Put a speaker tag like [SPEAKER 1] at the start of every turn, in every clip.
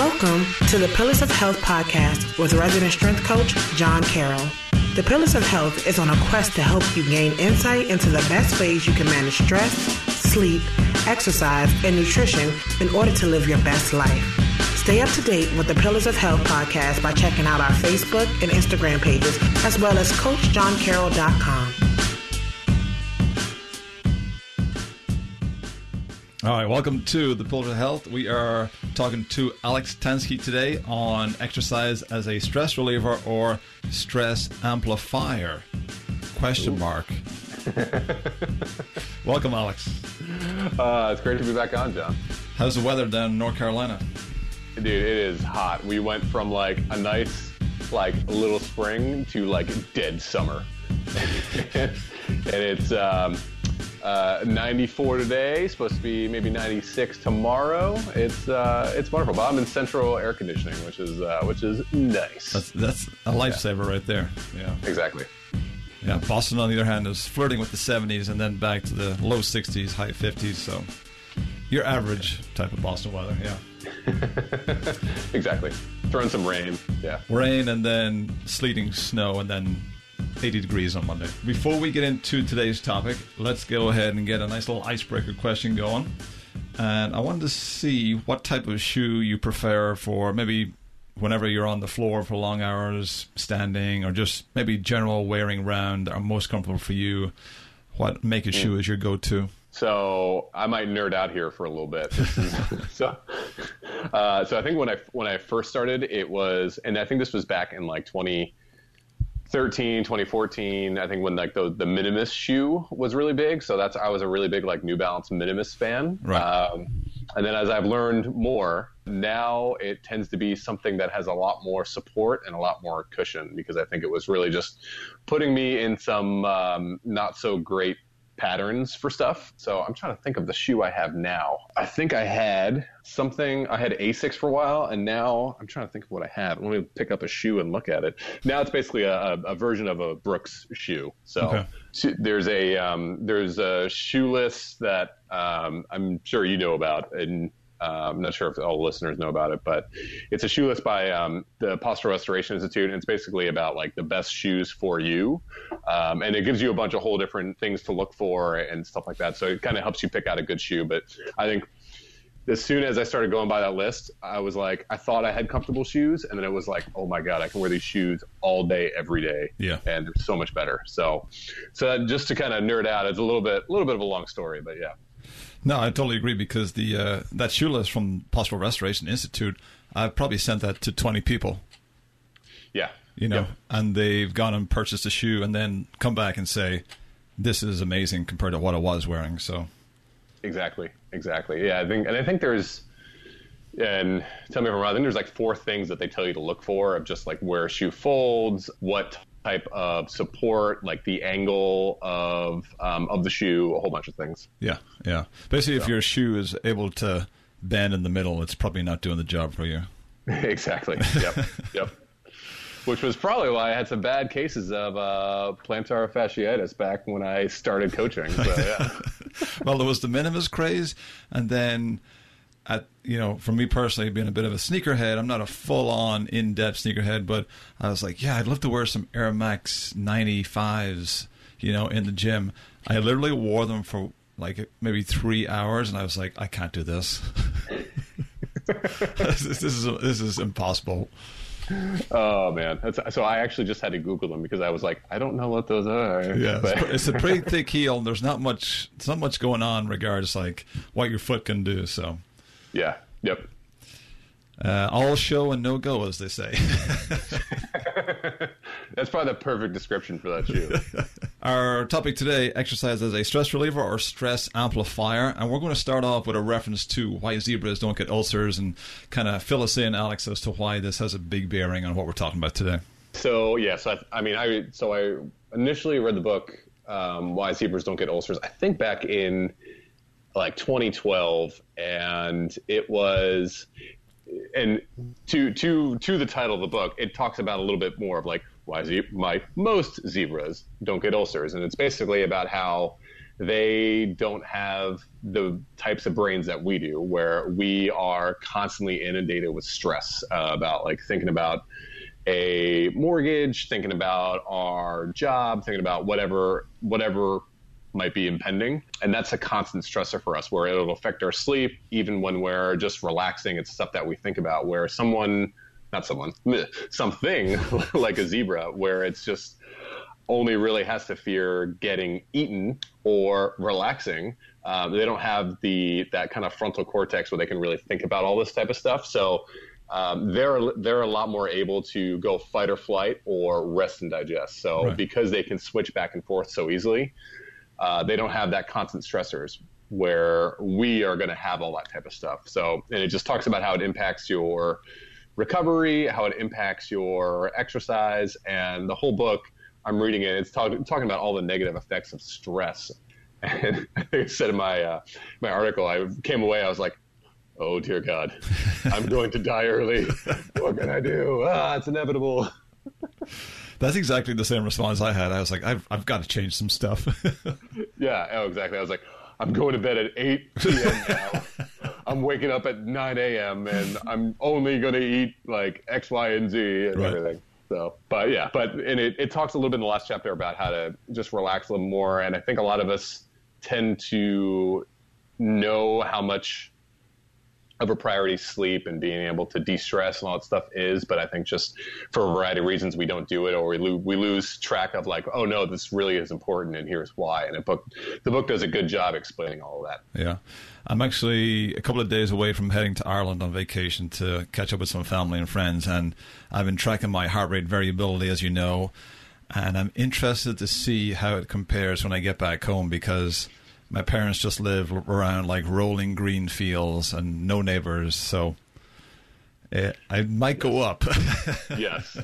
[SPEAKER 1] Welcome to the Pillars of Health podcast with resident strength coach Jon Carroll. The Pillars of Health is on a quest to help you gain insight into the best ways you can manage stress, sleep, exercise, and nutrition in order to live your best life. Stay up to date with the Pillars of Health podcast by checking out our Facebook and Instagram pages, as well as CoachJonCarroll.com.
[SPEAKER 2] All right, welcome to the Pillars of Health. We are talking to Alex Tansky today on exercise as a stress reliever or stress amplifier. Question mark. welcome, Alex.
[SPEAKER 3] Uh, it's great to be back on, Jon.
[SPEAKER 2] How's the weather down in North Carolina?
[SPEAKER 3] Dude, it is hot. We went from like a nice, like little spring to like dead summer, and it's. Um, uh, 94 today, supposed to be maybe 96 tomorrow. It's uh, it's wonderful. But I'm in central air conditioning, which is uh, which is nice.
[SPEAKER 2] That's that's a lifesaver yeah. right there. Yeah,
[SPEAKER 3] exactly.
[SPEAKER 2] Yeah, Boston on the other hand is flirting with the 70s and then back to the low 60s, high 50s. So your average type of Boston weather. Yeah.
[SPEAKER 3] exactly. Throwing some rain. Yeah.
[SPEAKER 2] Rain and then sleeting snow and then 80 degrees on Monday. Before we get into today's topic, let's go ahead and get a nice little icebreaker question going. And I wanted to see what type of shoe you prefer for maybe whenever you're on the floor for long hours, standing, or just maybe general wearing around that are most comfortable for you. What make a shoe is your go to?
[SPEAKER 3] So I might nerd out here for a little bit. so, uh, so I think when I when I first started, it was, and I think this was back in like 20, 2013, 2014, I think when like the the Minimus shoe was really big. So that's I was a really big like New Balance Minimus fan.
[SPEAKER 2] Right.
[SPEAKER 3] Um, and then as I've learned more, now it tends to be something that has a lot more support and a lot more cushion because I think it was really just putting me in some um, not so great patterns for stuff. So I'm trying to think of the shoe I have now. I think I had something, I had Asics for a while, and now I'm trying to think of what I have. Let me pick up a shoe and look at it. Now it's basically a, a version of a Brooks shoe. So okay. there's a um, there's a shoeless that um, I'm sure you know about, and uh, I'm not sure if all the listeners know about it, but it's a shoe list by um, the Postural Restoration Institute, and it's basically about like the best shoes for you, um, and it gives you a bunch of whole different things to look for and stuff like that. So it kind of helps you pick out a good shoe. But I think as soon as I started going by that list, I was like, I thought I had comfortable shoes, and then it was like, oh my god, I can wear these shoes all day, every day,
[SPEAKER 2] yeah,
[SPEAKER 3] and they're so much better. So, so just to kind of nerd out, it's a little bit, a little bit of a long story, but yeah.
[SPEAKER 2] No, I totally agree because the uh, that shoe list from Postural Restoration Institute, I've probably sent that to twenty people.
[SPEAKER 3] Yeah,
[SPEAKER 2] you know, and they've gone and purchased a shoe and then come back and say, "This is amazing compared to what I was wearing." So,
[SPEAKER 3] exactly, exactly. Yeah, I think, and I think there's, and tell me if I'm wrong. I think there's like four things that they tell you to look for of just like where a shoe folds, what type of support, like the angle of um, of the shoe, a whole bunch of things.
[SPEAKER 2] Yeah, yeah. Basically, so. if your shoe is able to bend in the middle, it's probably not doing the job for you.
[SPEAKER 3] exactly. Yep. yep. Which was probably why I had some bad cases of uh, plantar fasciitis back when I started coaching. So, yeah.
[SPEAKER 2] well, there was the minimus craze, and then at you know, for me personally, being a bit of a sneakerhead, I'm not a full on in depth sneakerhead, but I was like, yeah, I'd love to wear some Air Max 95s, you know, in the gym. I literally wore them for like maybe three hours, and I was like, I can't do this. this, this is this is impossible.
[SPEAKER 3] Oh man, That's, so I actually just had to Google them because I was like, I don't know what those are.
[SPEAKER 2] Yeah, but. it's a pretty thick heel. And there's not much, it's not much going on regards like what your foot can do. So
[SPEAKER 3] yeah. Yep.
[SPEAKER 2] Uh, all show and no go, as they say.
[SPEAKER 3] That's probably the perfect description for that shoe.
[SPEAKER 2] Our topic today exercise as a stress reliever or stress amplifier. And we're going to start off with a reference to why zebras don't get ulcers and kind of fill us in, Alex, as to why this has a big bearing on what we're talking about today.
[SPEAKER 3] So, yeah, so I, I mean, I so I initially read the book, um, Why Zebras Don't Get Ulcers, I think back in like 2012, and it was and to to to the title of the book, it talks about a little bit more of like why ze- my most zebras don't get ulcers, and it's basically about how they don't have the types of brains that we do, where we are constantly inundated with stress uh, about like thinking about a mortgage, thinking about our job, thinking about whatever whatever might be impending. And that's a constant stressor for us where it'll affect our sleep, even when we're just relaxing. It's stuff that we think about where someone, not someone, something like a zebra, where it's just only really has to fear getting eaten or relaxing. Um, they don't have the that kind of frontal cortex where they can really think about all this type of stuff. So um, they're they're a lot more able to go fight or flight or rest and digest. So right. because they can switch back and forth so easily, uh, they don't have that constant stressors where we are going to have all that type of stuff. So and it just talks about how it impacts your recovery, how it impacts your exercise, and the whole book I'm reading it. It's talk, talking about all the negative effects of stress. And I think I said in my uh, my article, I came away. I was like, "Oh dear God, I'm going to die early. What can I do? Ah, it's inevitable."
[SPEAKER 2] That's exactly the same response I had. I was like, "I've I've got to change some stuff."
[SPEAKER 3] yeah, oh, exactly. I was like, "I'm going to bed at 8 p.m. now. I'm waking up at 9 a.m. and I'm only going to eat like X, Y, and Z and right. everything." So, but yeah, but and it, it talks a little bit in the last chapter about how to just relax a little more. And I think a lot of us tend to know how much of a priority sleep and being able to de-stress and all that stuff is but i think just for a variety of reasons we don't do it or we, lo- we lose track of like oh no this really is important and here's why. And book the book does a good job explaining all of that.
[SPEAKER 2] Yeah. I'm actually a couple of days away from heading to ireland on vacation to catch up with some family and friends and i've been tracking my heart rate variability as you know and i'm interested to see how it compares when i get back home because my parents just live around like rolling green fields and no neighbors, so it, I might go up.
[SPEAKER 3] yes.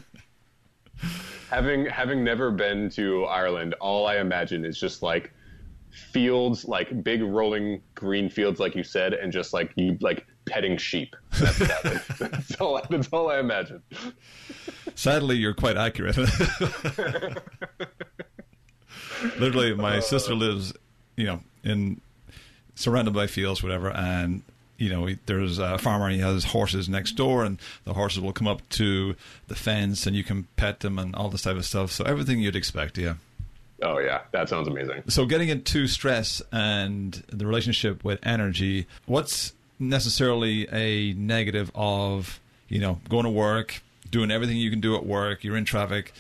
[SPEAKER 3] Having having never been to Ireland, all I imagine is just like fields, like big rolling green fields, like you said, and just like you like petting sheep. That's, that that's, all, that's all I imagine.
[SPEAKER 2] Sadly, you're quite accurate. Literally, my sister lives, you know, in surrounded by fields, whatever, and you know, there's a farmer. He has horses next door, and the horses will come up to the fence, and you can pet them and all this type of stuff. So everything you'd expect, yeah.
[SPEAKER 3] Oh yeah, that sounds amazing.
[SPEAKER 2] So getting into stress and the relationship with energy, what's necessarily a negative of you know going to work, doing everything you can do at work, you're in traffic,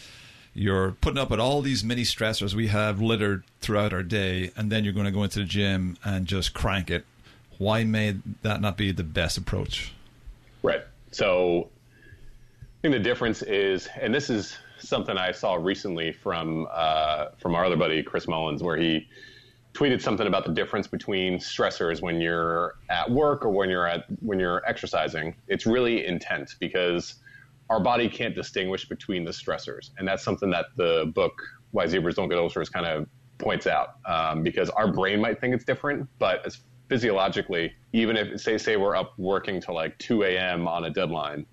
[SPEAKER 2] you're putting up with all these mini stressors we have littered throughout our day, and then you're going to go into the gym and just crank it. Why may that not be the best approach?
[SPEAKER 3] Right. So I think the difference is, and this is something I saw recently from uh, from our other buddy Chris Mullins, where he tweeted something about the difference between stressors when you're at work or when you're at when you're exercising. It's really intense because our body can't distinguish between the stressors. And that's something that the book Why Zebras Don't Get Ulcers kind of points out um, because our brain might think it's different, but as physiologically, even if say say we're up working till like 2 a.m. on a deadline,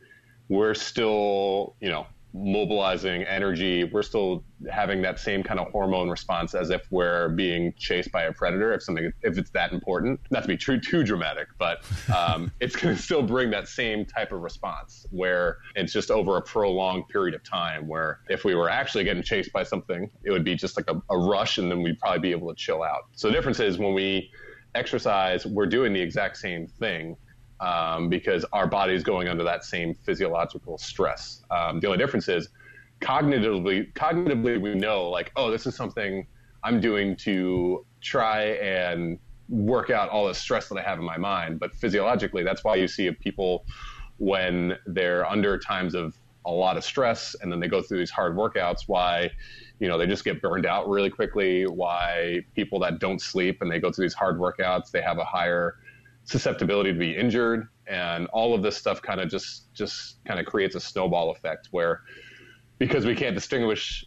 [SPEAKER 3] we're still you know mobilizing energy. We're still having that same kind of hormone response as if we're being chased by a predator. If something, if it's that important, not to be too too dramatic, but um, it's going to still bring that same type of response where it's just over a prolonged period of time. Where if we were actually getting chased by something, it would be just like a, a rush, and then we'd probably be able to chill out. So the difference is when we exercise, we're doing the exact same thing um, because our body is going under that same physiological stress. Um, the only difference is cognitively, cognitively we know like, oh, this is something I'm doing to try and work out all the stress that I have in my mind. But physiologically, that's why you see people when they're under times of a lot of stress and then they go through these hard workouts, why, you know, they just get burned out really quickly, why people that don't sleep and they go through these hard workouts, they have a higher susceptibility to be injured and all of this stuff kind of just just kind of creates a snowball effect where because we can't distinguish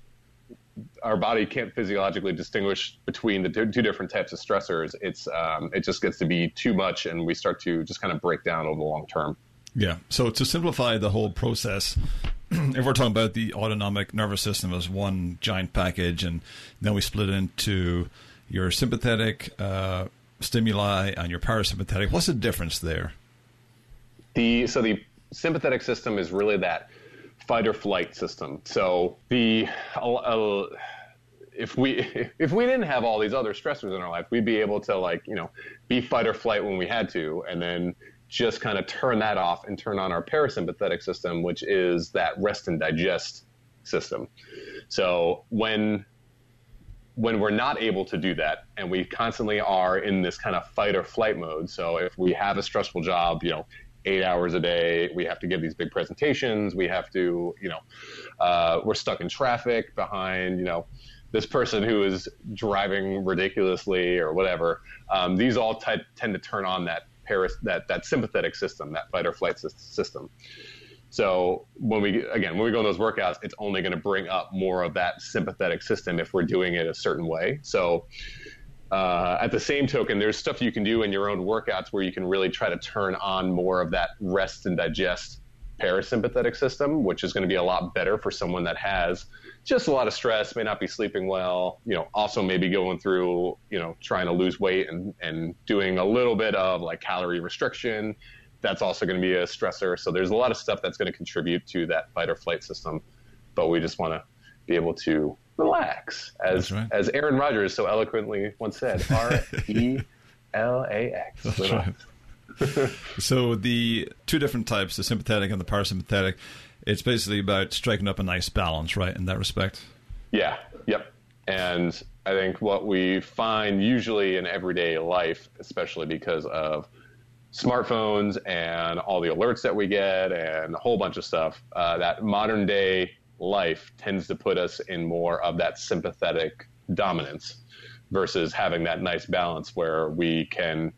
[SPEAKER 3] our body can't physiologically distinguish between the two different types of stressors it's um, it just gets to be too much and we start to just kind of break down over the long term.
[SPEAKER 2] Yeah. So to simplify the whole process if we're talking about the autonomic nervous system as one giant package and then we split it into your sympathetic uh, stimuli on your parasympathetic. What's the difference there?
[SPEAKER 3] The so the sympathetic system is really that fight or flight system. So the uh, if we if we didn't have all these other stressors in our life, we'd be able to like you know be fight or flight when we had to, and then just kind of turn that off and turn on our parasympathetic system, which is that rest and digest system. So when when we're not able to do that and we constantly are in this kind of fight or flight mode. So if we have a stressful job you know eight hours a day we have to give these big presentations. We have to you know uh, we're stuck in traffic behind you know this person who is driving ridiculously or whatever. Um, these all t- tend to turn on that that that sympathetic system that fight or flight system so when we again when we go in those workouts, it's only going to bring up more of that sympathetic system if we're doing it a certain way. So uh, at the same token, there's stuff you can do in your own workouts where you can really try to turn on more of that rest and digest parasympathetic system, which is going to be a lot better for someone that has just a lot of stress, may not be sleeping well, you know, also maybe going through, you know, trying to lose weight and, and doing a little bit of like calorie restriction, that's also going to be a stressor. So there's a lot of stuff that's going to contribute to that fight or flight system. But we just want to be able to relax, as right. as Aaron Rodgers so eloquently once said, R E L A X.
[SPEAKER 2] So the two different types, the sympathetic and the parasympathetic, it's basically about striking up a nice balance, right? In that respect.
[SPEAKER 3] Yeah. Yep. And I think what we find usually in everyday life, especially because of smartphones and all the alerts that we get and a whole bunch of stuff, uh, that modern day life tends to put us in more of that sympathetic dominance versus having that nice balance where we can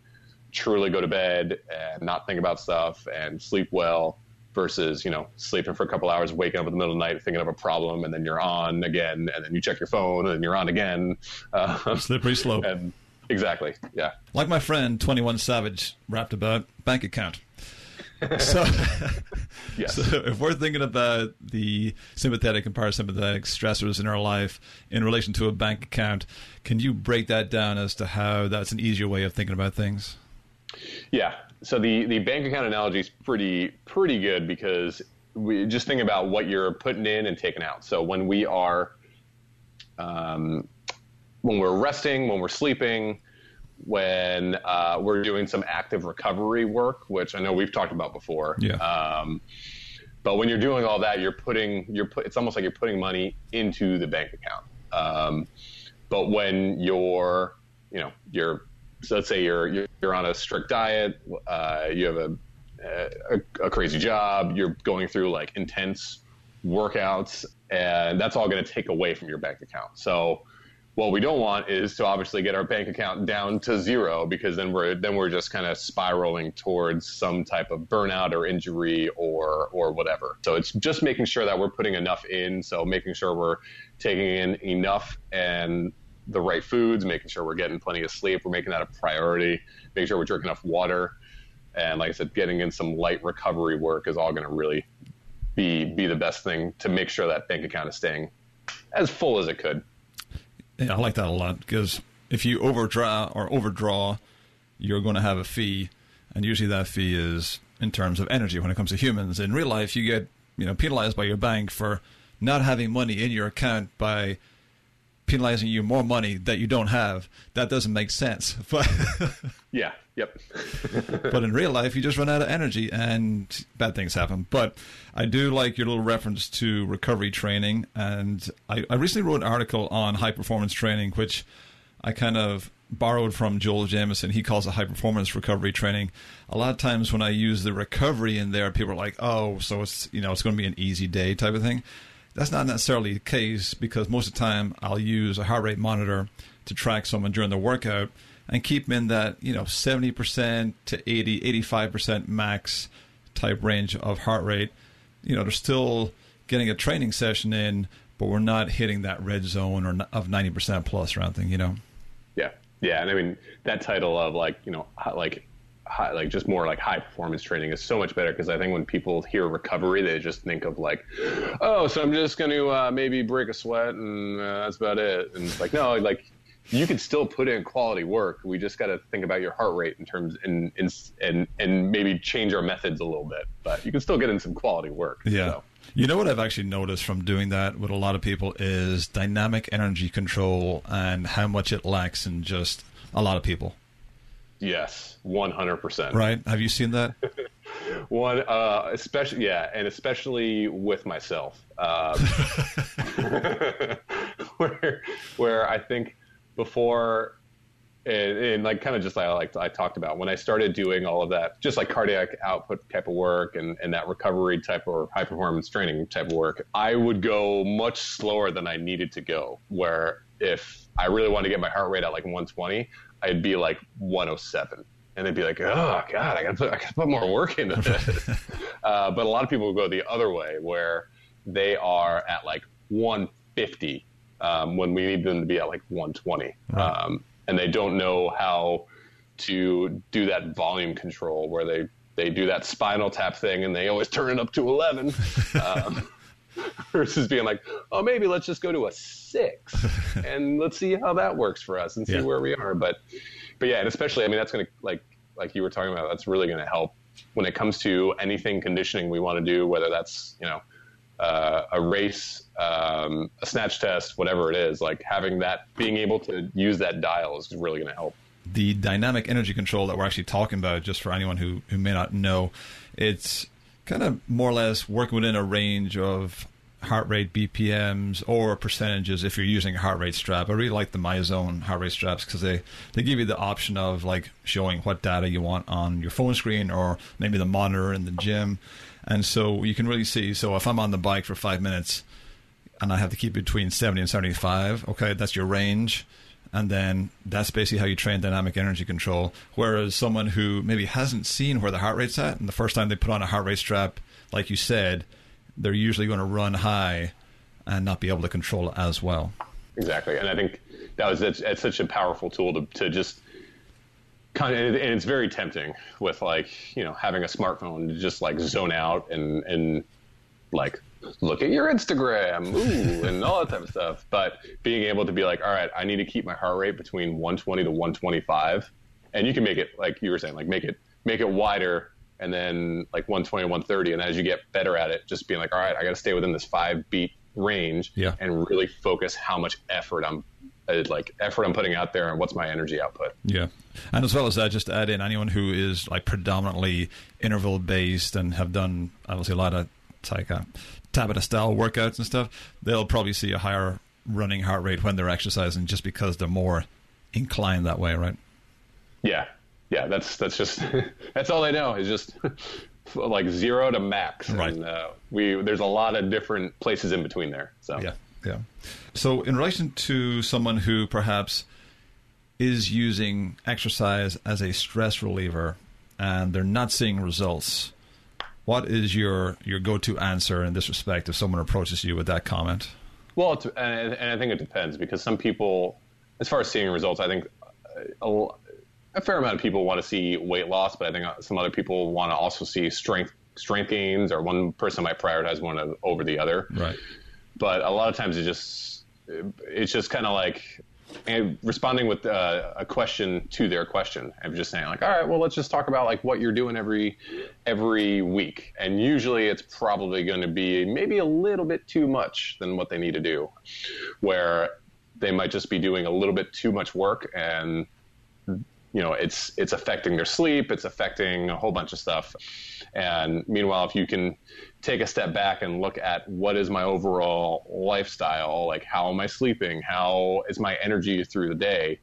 [SPEAKER 3] truly go to bed and not think about stuff and sleep well versus you know sleeping for a couple hours waking up in the middle of the night thinking of a problem and then you're on again and then you check your phone and then you're on again.
[SPEAKER 2] Uh, slippery slope.
[SPEAKER 3] and Exactly. Yeah.
[SPEAKER 2] Like my friend Twenty One Savage rapped about bank account. so, yes. so if we're thinking about the sympathetic and parasympathetic stressors in our life in relation to a bank account, can you break that down as to how that's an easier way of thinking about things?
[SPEAKER 3] Yeah. So the, the bank account analogy is pretty pretty good because we just think about what you're putting in and taking out. So when we are um, when we're resting, when we're sleeping, when uh, we're doing some active recovery work, which I know we've talked about before.
[SPEAKER 2] Yeah. Um,
[SPEAKER 3] but when you're doing all that, you're putting you're put, it's almost like you're putting money into the bank account. Um, but when you're you know you're so let's say you're you're, you're on a strict diet, uh, you have a, a a crazy job, you're going through like intense workouts, and that's all going to take away from your bank account. So what we don't want is to obviously get our bank account down to zero because then we're then we're just kind of spiraling towards some type of burnout or injury or or whatever. So it's just making sure that we're putting enough in. So making sure we're taking in enough and the right foods, making sure we're getting plenty of sleep, we're making that a priority, making sure we're drinking enough water, and like I said, getting in some light recovery work is all going to really be be the best thing to make sure that bank account is staying as full as it could.
[SPEAKER 2] Yeah, I like that a lot because if you overdraw or overdraw, you're going to have a fee, and usually that fee is in terms of energy when it comes to humans. In real life, you get you know penalized by your bank for not having money in your account by penalizing you more money that you don't have. That doesn't make sense. But
[SPEAKER 3] yeah, yep.
[SPEAKER 2] but in real life, you just run out of energy and bad things happen. But I do like your little reference to recovery training, and I, I recently wrote an article on high performance training, which I kind of borrowed from Joel Jamieson. He calls it high performance recovery training. A lot of times when I use the recovery in there, people are like, "Oh, so it's you know it's going to be an easy day type of thing." That's not necessarily the case because most of the time I'll use a heart rate monitor to track someone during the workout and keep them in that, you know, 70% to 80, 85% max type range of heart rate. You know, they're still getting a training session in, but we're not hitting that red zone or of 90% plus around thing, you know?
[SPEAKER 3] Yeah. Yeah. And I mean, that title of like, you know, like high, like just more like high performance training is so much better because I think when people hear recovery, they just think of like, oh, so I'm just going to uh, maybe break a sweat and uh, that's about it. And it's like, no, like you can still put in quality work. We just got to think about your heart rate in terms and and and maybe change our methods a little bit. But you can still get in some quality work.
[SPEAKER 2] Yeah.
[SPEAKER 3] So.
[SPEAKER 2] You know what I've actually noticed from doing that with a lot of people is dynamic energy control and how much it lacks in just a lot of people.
[SPEAKER 3] Yes, one hundred percent.
[SPEAKER 2] Right? Have you seen that?
[SPEAKER 3] One, uh, especially yeah, and especially with myself, um, where where I think before and, and, like kind of just like, like I talked about when I started doing all of that, just like cardiac output type of work and, and that recovery type or high performance training type of work, I would go much slower than I needed to go. Where if I really wanted to get my heart rate at like 120, I'd be like 107 and they'd be like, "Oh God, I got to put, I got to put more work into this." uh, but a lot of people go the other way, where they are at like 150 um, when we need them to be at like 120, right. um, and they don't know how to do that volume control, where they they do that spinal tap thing, and they always turn it up to 11. um, versus being like, oh, maybe let's just go to a six and let's see how that works for us and see yeah. where we are. But, but yeah, and especially, I mean, that's going to like like you were talking about, that's really going to help when it comes to anything conditioning we want to do, whether that's, you know, uh, a race, um, a snatch test, whatever it is, like having that, being able to use that dial is really going to help.
[SPEAKER 2] The dynamic energy control that we're actually talking about, just for anyone who, who may not know, it's kind of more or less working within a range of heart rate BPMs or percentages if you're using a heart rate strap. I really like the MyZone heart rate straps because they, they give you the option of like showing what data you want on your phone screen or maybe the monitor in the gym. And so you can really see. So if I'm on the bike for five minutes and I have to keep between 70 and 75, okay, that's your range. And then that's basically how you train dynamic energy control. Whereas someone who maybe hasn't seen where the heart rate's at, and the first time they put on a heart rate strap, like you said, they're usually going to run high and not be able to control it as well.
[SPEAKER 3] Exactly, and I think that was it's such a powerful tool to to just kind of, and it's very tempting with like you know having a smartphone to just like zone out and and like look at your Instagram, ooh, and all that type of stuff. But being able to be like, all right, I need to keep my heart rate between 120 to 125, and you can make it like you were saying, like make it make it wider and then like 120 130 and as you get better at it just being like all right i got to stay within this five beat range
[SPEAKER 2] yeah.
[SPEAKER 3] and really focus how much effort i'm uh, like effort i'm putting out there and what's my energy output.
[SPEAKER 2] Yeah. And as well as that just add in anyone who is like predominantly interval based and have done obviously a lot of like uh, tabata style workouts and stuff they'll probably see a higher running heart rate when they're exercising just because they're more inclined that way right
[SPEAKER 3] yeah yeah, that's that's just that's all I know is just like zero to max.
[SPEAKER 2] Right.
[SPEAKER 3] And, uh, we there's a lot of different places in between there. So
[SPEAKER 2] yeah, yeah. So in relation to someone who perhaps is using exercise as a stress reliever and they're not seeing results, what is your your go to answer in this respect if someone approaches you with that comment?
[SPEAKER 3] Well, and, and I think it depends because some people, as far as seeing results, I think. Uh, a fair amount of people want to see weight loss, but I think some other people want to also see strength strength gains, or one person might prioritize one over the other.
[SPEAKER 2] Right.
[SPEAKER 3] But a lot of times it just it's just kind of like responding with uh, a question to their question and just saying like all right well let's just talk about like what you're doing every every week. And usually it's probably going to be maybe a little bit too much than what they need to do where they might just be doing a little bit too much work and you know it's it's affecting their sleep it's affecting a whole bunch of stuff. And meanwhile if you can take a step back and look at what is my overall lifestyle like how am i sleeping how is my energy through the day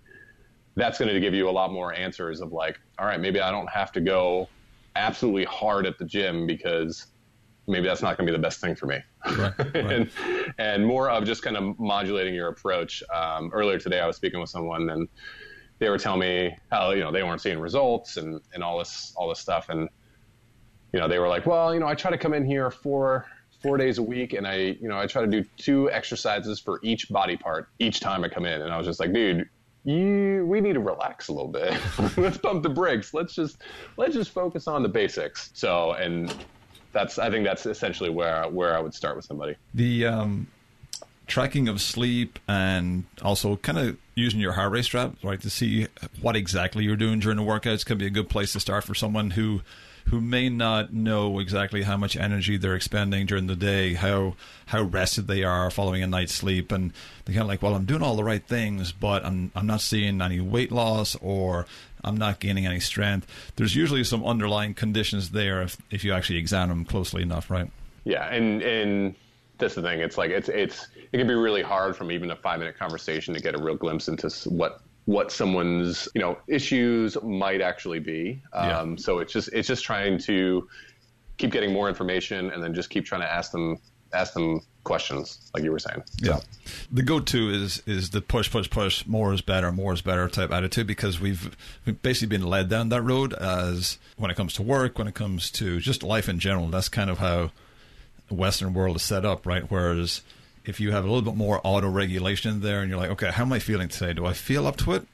[SPEAKER 3] that's going to give you a lot more answers of like all right maybe i don't have to go absolutely hard at the gym because maybe that's not going to be the best thing for me.
[SPEAKER 2] Right, right.
[SPEAKER 3] and, and more of just kind of modulating your approach. Um, earlier today, I was speaking with someone and they were telling me how you know they weren't seeing results and and all this all this stuff and you know they were like well you know I try to come in here four four days a week and I you know I try to do two exercises for each body part each time I come in. And I was just like dude you we need to relax a little bit. Let's pump the brakes. Let's just let's just focus on the basics. So and that's I think that's essentially where where I would start with somebody.
[SPEAKER 2] The um tracking of sleep and also kind of using your heart rate strap, right, to see what exactly you're doing during the workouts can be a good place to start for someone who who may not know exactly how much energy they're expending during the day, how how rested they are following a night's sleep, and they're kind of like, well, I'm doing all the right things, but I'm I'm not seeing any weight loss or I'm not gaining any strength. There's usually some underlying conditions there if if you actually examine them closely enough, right?
[SPEAKER 3] Yeah, and and that's the thing. It's like it's it's it can be really hard from even a five minute conversation to get a real glimpse into what what someone's you know issues might actually be.
[SPEAKER 2] Yeah.
[SPEAKER 3] Um, so it's just it's just trying to keep getting more information and then just keep trying to ask them ask them questions like you were saying. So,
[SPEAKER 2] Yeah, the go-to is is the push, push, push. More is better. More is better type attitude because we've we've basically been led down that road as when it comes to work, when it comes to just life in general. That's kind of how the Western world is set up, right? Whereas if you have a little bit more auto regulation there, and you're like, okay, how am I feeling today? Do I feel up to it?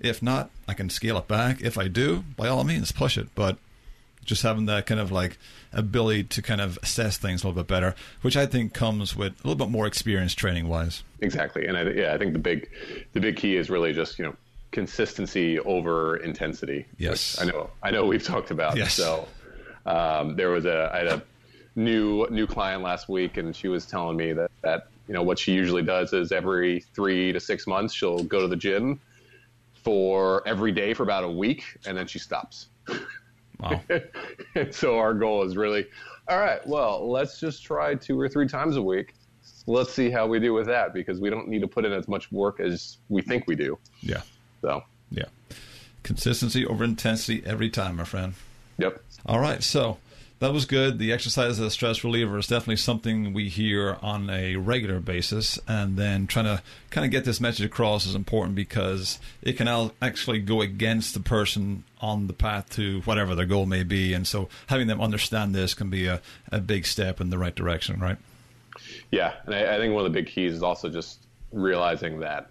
[SPEAKER 2] If not, I can scale it back. If I do, by all means, push it. But just having that kind of like ability to kind of assess things a little bit better, which I think comes with a little bit more experience training wise.
[SPEAKER 3] exactly. And I, yeah, I think the big the big key is really just you know consistency over intensity.
[SPEAKER 2] Yes.
[SPEAKER 3] I know. I know we've talked about.
[SPEAKER 2] Yes.
[SPEAKER 3] So um, there was a I had a new new client last week, and she was telling me that that you know what she usually does is every three to six months she'll go to the gym for every day for about a week, and then she stops.
[SPEAKER 2] Wow.
[SPEAKER 3] And so our goal is really, all right, well, let's just try two or three times a week. Let's see how we do with that because we don't need to put in as much work as we think we do.
[SPEAKER 2] yeah.
[SPEAKER 3] So,
[SPEAKER 2] Yeah. Consistency over intensity every time, my friend.
[SPEAKER 3] yep.
[SPEAKER 2] All right. So that was good. The exercise as a stress reliever is definitely something we hear on a regular basis. And then trying to kind of get this message across is important because it can actually go against the person on the path to whatever their goal may be. And so having them understand this can be a, a big step in the right direction, right?
[SPEAKER 3] Yeah, and I, I think one of the big keys is also just realizing that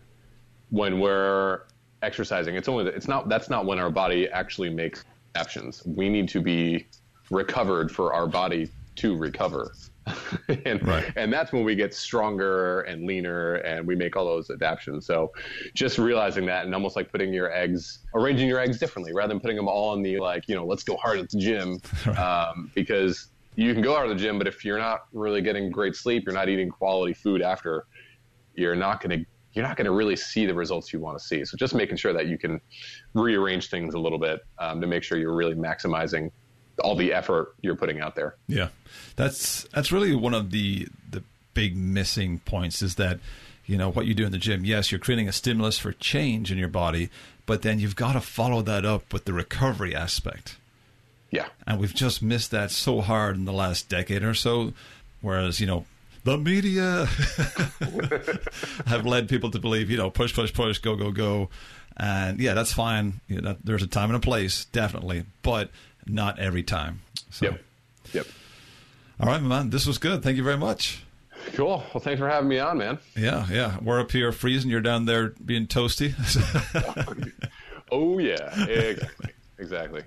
[SPEAKER 3] when we're exercising, it's only it's not that's not when our body actually makes actions. We need to be recovered for our body to recover, and
[SPEAKER 2] Right.
[SPEAKER 3] and that's when we get stronger and leaner, and we make all those adaptations. So, just realizing that, and almost like putting your eggs, arranging your eggs differently, rather than putting them all in the like you know let's go hard at the gym, um, because you can go hard at the gym, but if you're not really getting great sleep, you're not eating quality food after, you're not going to you're not going to really see the results you want to see. So just making sure that you can rearrange things a little bit um, to make sure you're really maximizing all the effort you're putting out there.
[SPEAKER 2] Yeah, that's that's really one of the the big missing points is that you know what you do in the gym. Yes, you're creating a stimulus for change in your body, but then you've got to follow that up with the recovery aspect.
[SPEAKER 3] Yeah,
[SPEAKER 2] And we've just missed that so hard in the last decade or so. Whereas you know the media have led people to believe you know push push push go go go, and yeah, that's fine. You know, there's a time and a place, definitely, but not every time. So.
[SPEAKER 3] yep, yep.
[SPEAKER 2] All right, man. This was good. Thank you very much.
[SPEAKER 3] Cool. Well, thanks for having me on, man.
[SPEAKER 2] Yeah, yeah. We're up here freezing. You're down there being toasty.
[SPEAKER 3] Oh yeah, exactly, exactly.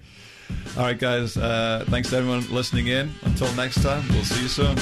[SPEAKER 2] All right, guys. Uh, thanks to everyone listening in. Until next time, we'll see you soon.